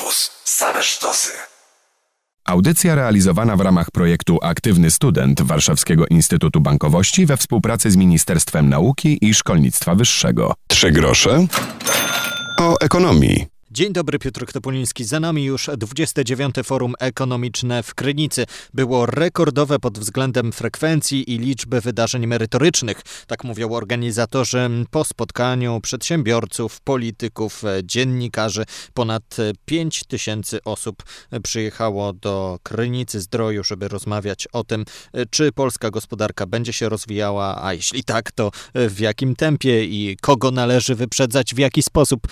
Campus. Same sztosy. Audycja realizowana w ramach projektu Aktywny Student Warszawskiego Instytutu Bankowości we współpracy z Ministerstwem Nauki i Szkolnictwa Wyższego. Trzy grosze o ekonomii. Dzień dobry, Piotr Topoliński. Za nami już 29. Forum Ekonomiczne w Krynicy. Było rekordowe pod względem frekwencji i liczby wydarzeń merytorycznych. Tak mówią organizatorzy po spotkaniu przedsiębiorców, polityków, dziennikarzy. Ponad 5 tysięcy osób przyjechało do Krynicy Zdroju, żeby rozmawiać o tym, czy polska gospodarka będzie się rozwijała, a jeśli tak, to w jakim tempie i kogo należy wyprzedzać, w jaki sposób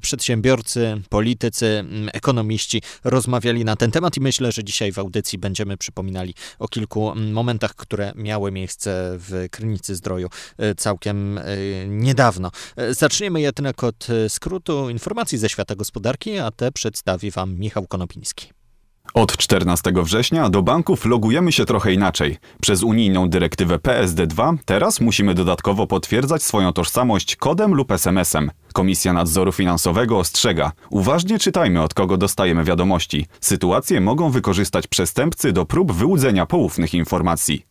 przedsiębiorcy politycy, mm, ekonomiści rozmawiali na ten temat i myślę, że dzisiaj w audycji będziemy przypominali o kilku mm, momentach, które miały miejsce w Krynicy Zdroju e, całkiem e, niedawno. E, zaczniemy jednak od skrótu informacji ze świata gospodarki, a te przedstawi Wam Michał Konopiński. Od 14 września do banków logujemy się trochę inaczej. Przez unijną dyrektywę PSD2 teraz musimy dodatkowo potwierdzać swoją tożsamość kodem lub SMS-em. Komisja Nadzoru Finansowego ostrzega: uważnie czytajmy, od kogo dostajemy wiadomości. Sytuacje mogą wykorzystać przestępcy do prób wyłudzenia poufnych informacji.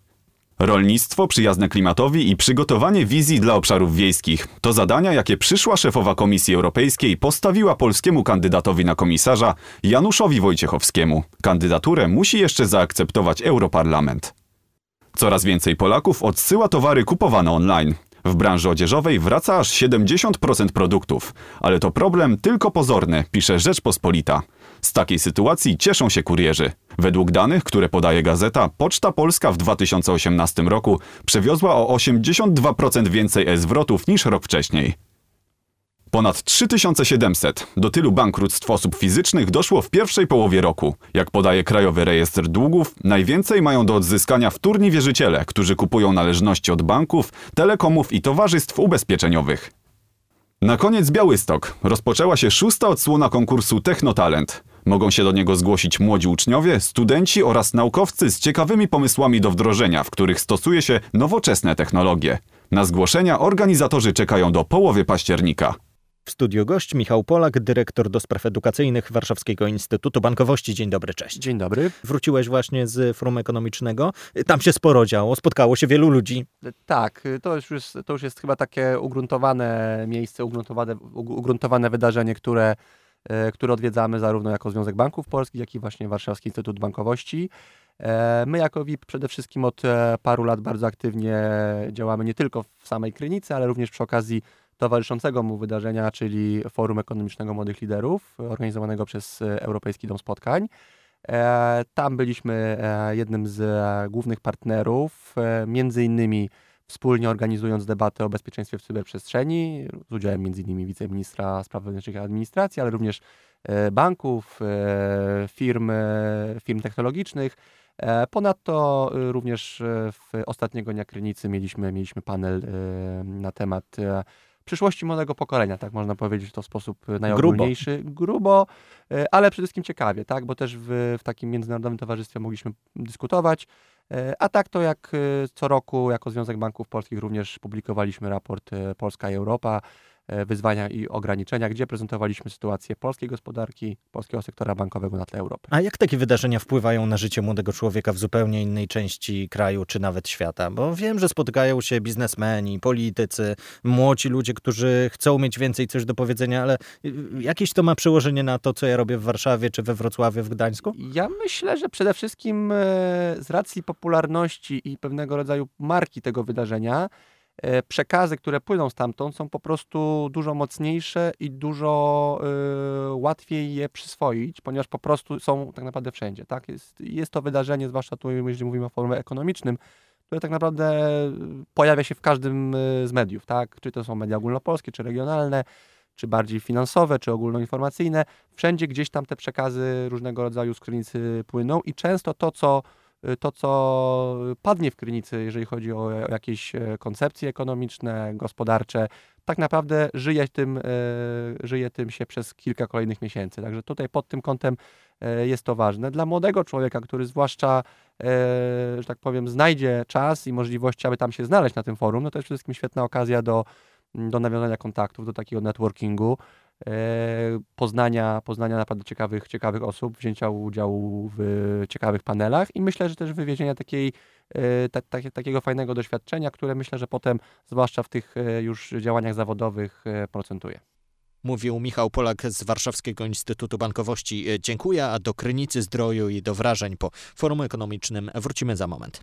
Rolnictwo przyjazne klimatowi i przygotowanie wizji dla obszarów wiejskich to zadania, jakie przyszła szefowa Komisji Europejskiej postawiła polskiemu kandydatowi na komisarza Januszowi Wojciechowskiemu. Kandydaturę musi jeszcze zaakceptować Europarlament. Coraz więcej Polaków odsyła towary kupowane online. W branży odzieżowej wraca aż 70% produktów, ale to problem tylko pozorny, pisze Rzeczpospolita. Z takiej sytuacji cieszą się kurierzy. Według danych, które podaje gazeta, Poczta Polska w 2018 roku przewiozła o 82% więcej e-zwrotów niż rok wcześniej. Ponad 3700. Do tylu bankructw osób fizycznych doszło w pierwszej połowie roku. Jak podaje Krajowy Rejestr Długów, najwięcej mają do odzyskania wtórni wierzyciele, którzy kupują należności od banków, telekomów i towarzystw ubezpieczeniowych. Na koniec Białystok. Rozpoczęła się szósta odsłona konkursu Technotalent. Mogą się do niego zgłosić młodzi uczniowie, studenci oraz naukowcy z ciekawymi pomysłami do wdrożenia, w których stosuje się nowoczesne technologie. Na zgłoszenia organizatorzy czekają do połowy października. W studiu gość Michał Polak, dyrektor do spraw edukacyjnych Warszawskiego Instytutu Bankowości. Dzień dobry, cześć. Dzień dobry. Wróciłeś właśnie z forum ekonomicznego. Tam się sporo działo, spotkało się wielu ludzi. Tak, to już jest, to już jest chyba takie ugruntowane miejsce, ugruntowane, ugruntowane wydarzenie, które, które odwiedzamy zarówno jako Związek Banków Polskich, jak i właśnie Warszawski Instytut Bankowości. E, my jako WIP przede wszystkim od e, paru lat bardzo aktywnie działamy nie tylko w samej Krynicy, ale również przy okazji towarzyszącego mu wydarzenia, czyli Forum Ekonomicznego Młodych Liderów, organizowanego przez e, Europejski Dom Spotkań. E, tam byliśmy e, jednym z głównych partnerów, między innymi wspólnie organizując debatę o bezpieczeństwie w cyberprzestrzeni, z udziałem innymi wiceministra spraw wewnętrznych i administracji, ale również banków, firm, firm technologicznych. Ponadto również w ostatniego dnia Krynicy mieliśmy, mieliśmy panel na temat przyszłości młodego pokolenia, tak można powiedzieć w to sposób e, najogólniejszy. Grubo, Grubo e, ale przede wszystkim ciekawie, tak, bo też w, w takim międzynarodowym towarzystwie mogliśmy dyskutować. E, a tak to jak co roku jako Związek Banków Polskich również publikowaliśmy raport Polska i Europa, wyzwania i ograniczenia, gdzie prezentowaliśmy sytuację polskiej gospodarki, polskiego sektora bankowego na tle Europy. A jak takie wydarzenia wpływają na życie młodego człowieka w zupełnie innej części kraju czy nawet świata? Bo wiem, że spotykają się biznesmeni, politycy, młodzi ludzie, którzy chcą mieć więcej coś do powiedzenia, ale y, jakieś to ma przełożenie na to, co ja robię w Warszawie czy we Wrocławiu, w Gdańsku? Ja myślę, że przede wszystkim e, z racji popularności i pewnego rodzaju marki tego wydarzenia, E, przekazy, które płyną stamtąd, są po prostu dużo mocniejsze i dużo y, łatwiej je przyswoić, ponieważ po prostu są tak naprawdę wszędzie. Tak? Jest, jest to wydarzenie, zwłaszcza tu, jeżeli mówimy o formie ekonomicznym, które tak naprawdę pojawia się w każdym e, z mediów, tak? Czy to są media ogólnopolskie, czy regionalne, czy bardziej finansowe, czy ogólnoinformacyjne. Wszędzie gdzieś tam te przekazy różnego rodzaju z płyną i często to, co to, co padnie w Krynicy, jeżeli chodzi o jakieś e, koncepcje ekonomiczne, gospodarcze, tak naprawdę żyje tym, e, żyje tym się przez kilka kolejnych miesięcy. Także tutaj pod tym kątem e, jest to ważne. Dla młodego człowieka, który zwłaszcza, że tak powiem, znajdzie czas i możliwości, aby tam się znaleźć na tym forum, no to jest przede wszystkim świetna okazja do, do nawiązania kontaktów, do takiego networkingu. Poznania, poznania naprawdę ciekawych, ciekawych osób, wzięcia udziału w ciekawych panelach i myślę, że też wywiezienia takiej, ta, ta, takiego fajnego doświadczenia, które myślę, że potem, zwłaszcza w tych już działaniach zawodowych, procentuje. Mówił Michał Polak z Warszawskiego Instytutu Bankowości. Dziękuję, a do Krynicy Zdroju i do wrażeń po forum ekonomicznym wrócimy za moment.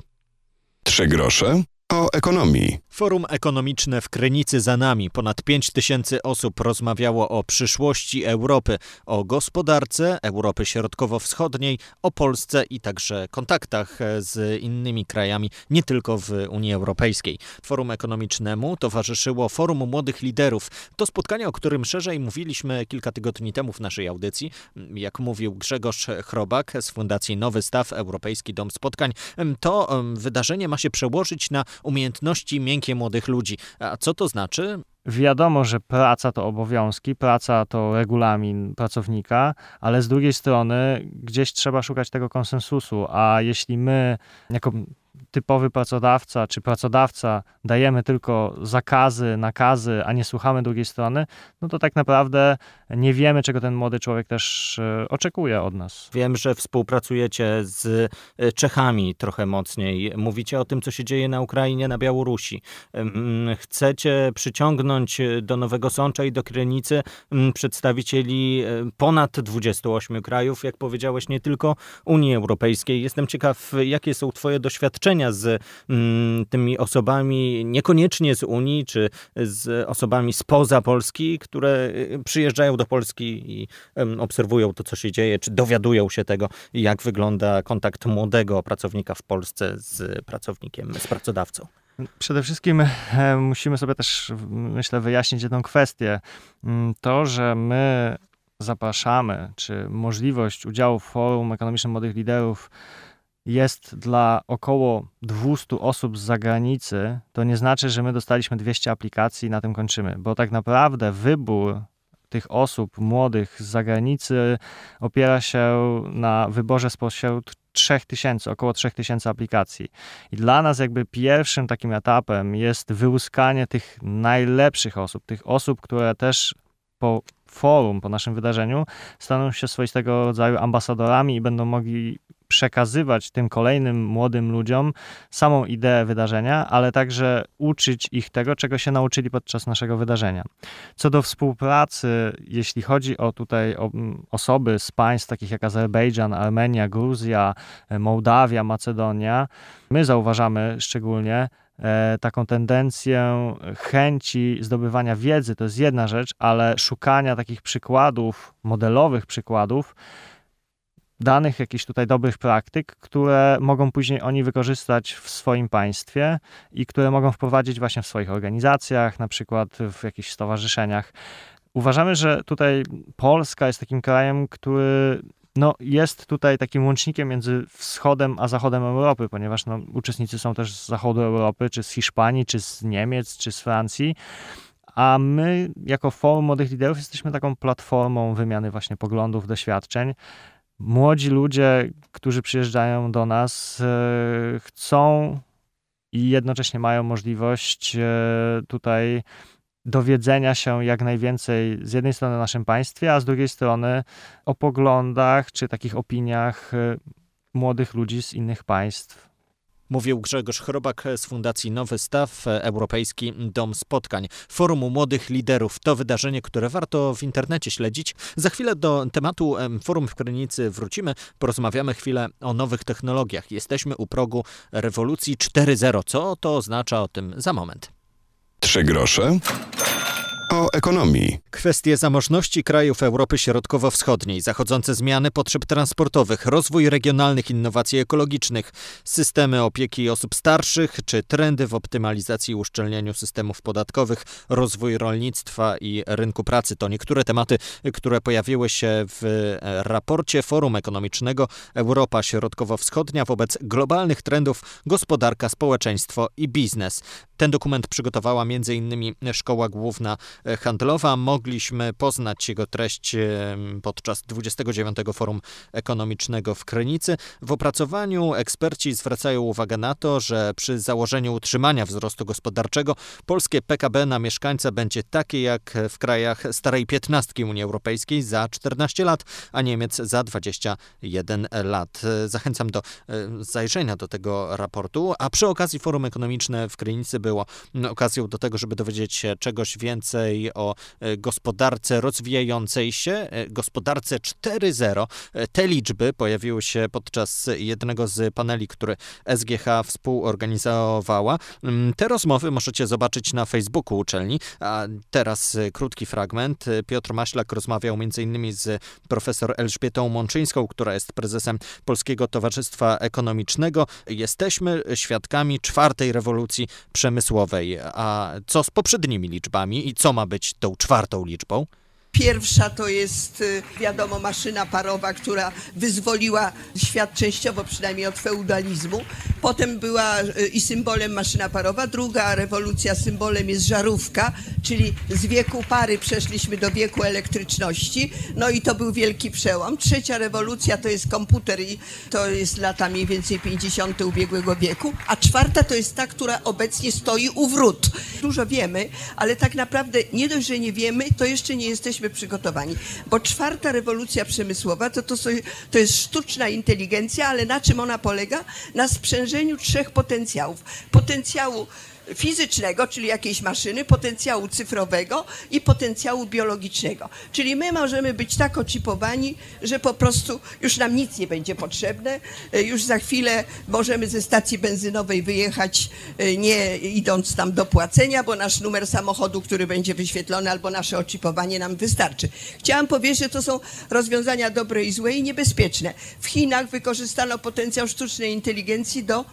Trzy grosze o ekonomii. Forum ekonomiczne w Krynicy za nami. Ponad 5 tysięcy osób rozmawiało o przyszłości Europy, o gospodarce Europy Środkowo-Wschodniej, o Polsce i także kontaktach z innymi krajami, nie tylko w Unii Europejskiej. Forum ekonomicznemu towarzyszyło Forum Młodych Liderów. To spotkanie, o którym szerzej mówiliśmy kilka tygodni temu w naszej audycji. Jak mówił Grzegorz Chrobak z Fundacji Nowy Staw Europejski Dom Spotkań, to wydarzenie ma się przełożyć na umiejętności miękkie młodych ludzi. A co to znaczy? Wiadomo, że praca to obowiązki, praca to regulamin pracownika, ale z drugiej strony gdzieś trzeba szukać tego konsensusu, a jeśli my jako typowy pracodawca czy pracodawca dajemy tylko zakazy, nakazy, a nie słuchamy drugiej strony, no to tak naprawdę nie wiemy, czego ten młody człowiek też e, oczekuje od nas. Wiem, że współpracujecie z e, Czechami trochę mocniej. Mówicie o tym, co się dzieje na Ukrainie, na Białorusi. Chcecie przyciągnąć do Nowego Sącza i do Krynicy przedstawicieli e, ponad 28 krajów, jak powiedziałeś, nie tylko Unii Europejskiej. Jestem ciekaw, jakie są Twoje doświadczenia z tymi osobami, niekoniecznie z Unii, czy z osobami spoza Polski, które przyjeżdżają do Polski i obserwują to, co się dzieje, czy dowiadują się tego, jak wygląda kontakt młodego pracownika w Polsce z pracownikiem, z pracodawcą. Przede wszystkim e, musimy sobie też, myślę, wyjaśnić jedną kwestię. Mm, to, że my zapraszamy, czy możliwość udziału w Forum Ekonomicznym Młodych Liderów jest dla około 200 osób z zagranicy, to nie znaczy, że my dostaliśmy 200 aplikacji i na tym kończymy, bo tak naprawdę wybór tych osób młodych z zagranicy opiera się na wyborze spośród 3000, około 3000 aplikacji. I dla nas jakby pierwszym takim etapem jest wyłuskanie tych najlepszych osób, tych osób, które też po forum, po naszym wydarzeniu, staną się swoistego rodzaju ambasadorami i będą mogli przekazywać tym kolejnym młodym ludziom samą ideę wydarzenia, ale także uczyć ich tego, czego się nauczyli podczas naszego wydarzenia. Co do współpracy, jeśli chodzi o tutaj o osoby z państw takich jak Azerbejdżan, Armenia, Gruzja, Mołdawia, Macedonia, my zauważamy szczególnie, e, taką tendencję chęci zdobywania wiedzy, to jest jedna rzecz, ale szukania takich przykładów, modelowych przykładów, danych, jakichś tutaj dobrych praktyk, które mogą później oni wykorzystać w swoim państwie i które mogą wprowadzić właśnie w swoich organizacjach, na przykład w jakichś stowarzyszeniach. Uważamy, że tutaj Polska jest takim krajem, który no, jest tutaj takim łącznikiem między wschodem a zachodem Europy, ponieważ no, uczestnicy są też z zachodu Europy, czy z Hiszpanii, czy z Niemiec, czy z Francji. A my, jako Forum Młodych Liderów, jesteśmy taką platformą wymiany właśnie poglądów, doświadczeń młodzi ludzie, którzy przyjeżdżają do nas, e, chcą i jednocześnie mają możliwość e, tutaj dowiedzenia się jak najwięcej z jednej strony o naszym państwie, a z drugiej strony o poglądach czy takich opiniach e, młodych ludzi z innych państw. Mówił Grzegorz Chrobak z Fundacji Nowy Staw, Europejski Dom Spotkań. Forum Młodych Liderów to wydarzenie, które warto w internecie śledzić. Za chwilę do tematu Forum w Krynicy wrócimy. Porozmawiamy chwilę o nowych technologiach. Jesteśmy u progu rewolucji 4.0. Co to oznacza o tym za moment? Trzy grosze o ekonomii. Kwestie zamożności krajów Europy Środkowo-Wschodniej, zachodzące zmiany potrzeb transportowych, rozwój regionalnych innowacji ekologicznych, systemy opieki osób starszych czy trendy w optymalizacji i uszczelnianiu systemów podatkowych, rozwój rolnictwa i rynku pracy to niektóre tematy, które pojawiły się w raporcie Forum Ekonomicznego Europa Środkowo-Wschodnia wobec globalnych trendów gospodarka, społeczeństwo i biznes. Ten dokument przygotowała m.in. Szkoła Główna Handlowa. Mogliśmy poznać jego treść podczas 29 Forum Ekonomicznego w Krynicy. W opracowaniu eksperci zwracają uwagę na to, że przy założeniu utrzymania wzrostu gospodarczego polskie PKB na mieszkańca będzie takie jak w krajach starej piętnastki Unii Europejskiej za 14 lat, a Niemiec za 21 lat. Zachęcam do zajrzenia do tego raportu, a przy okazji Forum Ekonomiczne w Krynicy było okazją do tego, żeby dowiedzieć się czegoś więcej o e, gospodarce rozwijającej się, e, gospodarce 4.0. Te liczby pojawiły się podczas jednego z paneli, który SGH współorganizowała. Mm, te rozmowy możecie zobaczyć na Facebooku uczelni, a teraz krótki fragment. Piotr Maślak rozmawiał m.in. z profesor Elżbietą Mączyńską, która jest prezesem Polskiego Towarzystwa Ekonomicznego. Jesteśmy świadkami czwartej rewolucji przemysłowej. A co z poprzednimi liczbami i co ma być tą czwartą liczbą? Pierwsza to jest, y, wiadomo, maszyna parowa, która wyzwoliła świat częściowo przynajmniej od feudalizmu. Potem była y, i symbolem maszyna parowa. Druga rewolucja symbolem jest żarówka, czyli z wieku pary przeszliśmy do wieku elektryczności. No i to był wielki przełom. Trzecia rewolucja to jest komputer i to jest lata mniej więcej 50. ubiegłego wieku. A czwarta to jest ta, która obecnie stoi u wrót. Dużo wiemy, ale tak naprawdę nie dość, że nie wiemy, to jeszcze nie jesteśmy przygotowani. Bo czwarta rewolucja przemysłowa to, to, to jest sztuczna inteligencja, ale na czym ona polega? Na sprzężeniu trzech potencjałów. Potencjału fizycznego, czyli jakiejś maszyny, potencjału cyfrowego i potencjału biologicznego. Czyli my możemy być tak oczipowani, że po prostu już nam nic nie będzie potrzebne. E, już za chwilę możemy ze stacji benzynowej wyjechać, e, nie idąc tam do płacenia, bo nasz numer samochodu, który będzie wyświetlony, albo nasze oczypowanie nam wystarczy. Chciałam powiedzieć, że to są rozwiązania dobre i złe i niebezpieczne. W Chinach wykorzystano potencjał sztucznej inteligencji do e,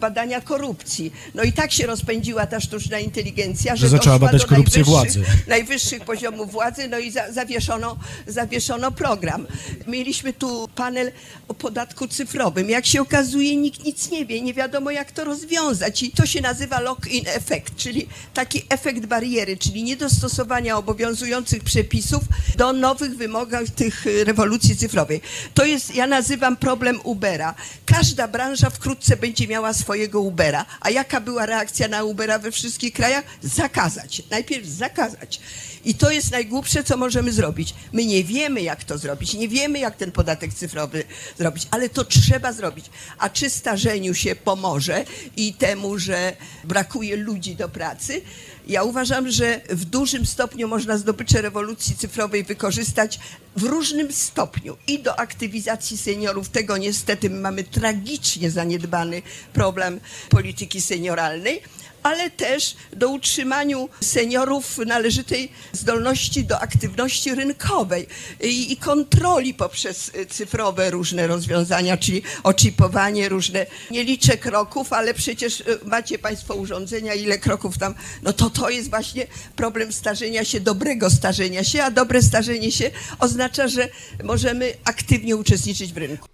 badania korupcji. No i tak tak się rozpędziła ta sztuczna inteligencja, że, że zaczęła badać korupcję władzy. Najwyższych poziomów władzy, no i za, zawieszono, zawieszono program. Mieliśmy tu panel o podatku cyfrowym. Jak się okazuje, nikt nic nie wie, nie wiadomo jak to rozwiązać i to się nazywa lock-in effect, czyli taki efekt bariery, czyli niedostosowania obowiązujących przepisów do nowych wymogów tych rewolucji cyfrowej. To jest, ja nazywam problem Ubera. Każda branża wkrótce będzie miała swojego Ubera. A jaka była reakcja na Ubera we wszystkich krajach? Zakazać. Najpierw zakazać. I to jest najgłupsze, co możemy zrobić. My nie wiemy, jak to zrobić, nie wiemy, jak ten podatek cyfrowy zrobić, ale to trzeba zrobić. A czy starzeniu się pomoże i temu, że brakuje ludzi do pracy? Ja uważam, że w dużym stopniu można zdobycze rewolucji cyfrowej wykorzystać w różnym stopniu i do aktywizacji seniorów. Tego niestety mamy tragicznie zaniedbany problem polityki senioralnej ale też do utrzymaniu seniorów należytej zdolności do aktywności rynkowej i, i kontroli poprzez cyfrowe różne rozwiązania, czyli oczipowanie różne. Nie liczę kroków, ale przecież e, macie Państwo urządzenia, ile kroków tam, no to to jest właśnie problem starzenia się, dobrego starzenia się, a dobre starzenie się oznacza, że możemy aktywnie uczestniczyć w rynku.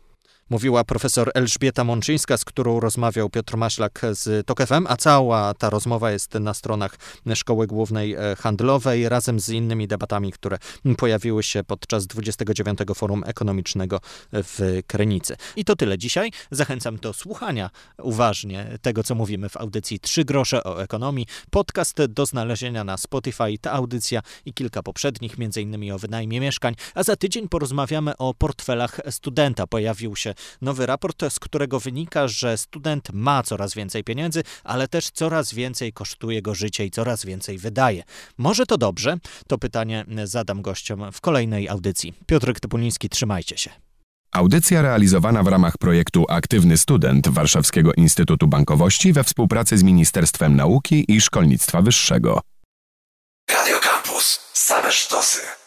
Mówiła profesor Elżbieta Mączyńska, z którą rozmawiał Piotr Maślak z TOK FM, a cała ta rozmowa jest na stronach Szkoły Głównej e, Handlowej razem z innymi debatami, które pojawiły się podczas 29 Forum Ekonomicznego w Krynicy. I to tyle dzisiaj. Zachęcam do słuchania uważnie tego, co mówimy w audycji Trzy grosze o ekonomii. Podcast do znalezienia na Spotify, ta audycja i kilka poprzednich, innymi o wynajmie mieszkań, a za tydzień porozmawiamy o portfelach studenta. Pojawił się nowy raport, z którego wynika, że student ma coraz więcej pieniędzy, ale też coraz więcej kosztuje go życie i coraz więcej wydaje. Może to dobrze? To pytanie zadam gościom w kolejnej audycji. Piotr Typuliński, trzymajcie się. Audycja realizowana w ramach projektu Aktywny Student Warszawskiego Instytutu Bankowości we współpracy z Ministerstwem Nauki i Szkolnictwa Wyższego. Radio Campus. Same sztosy.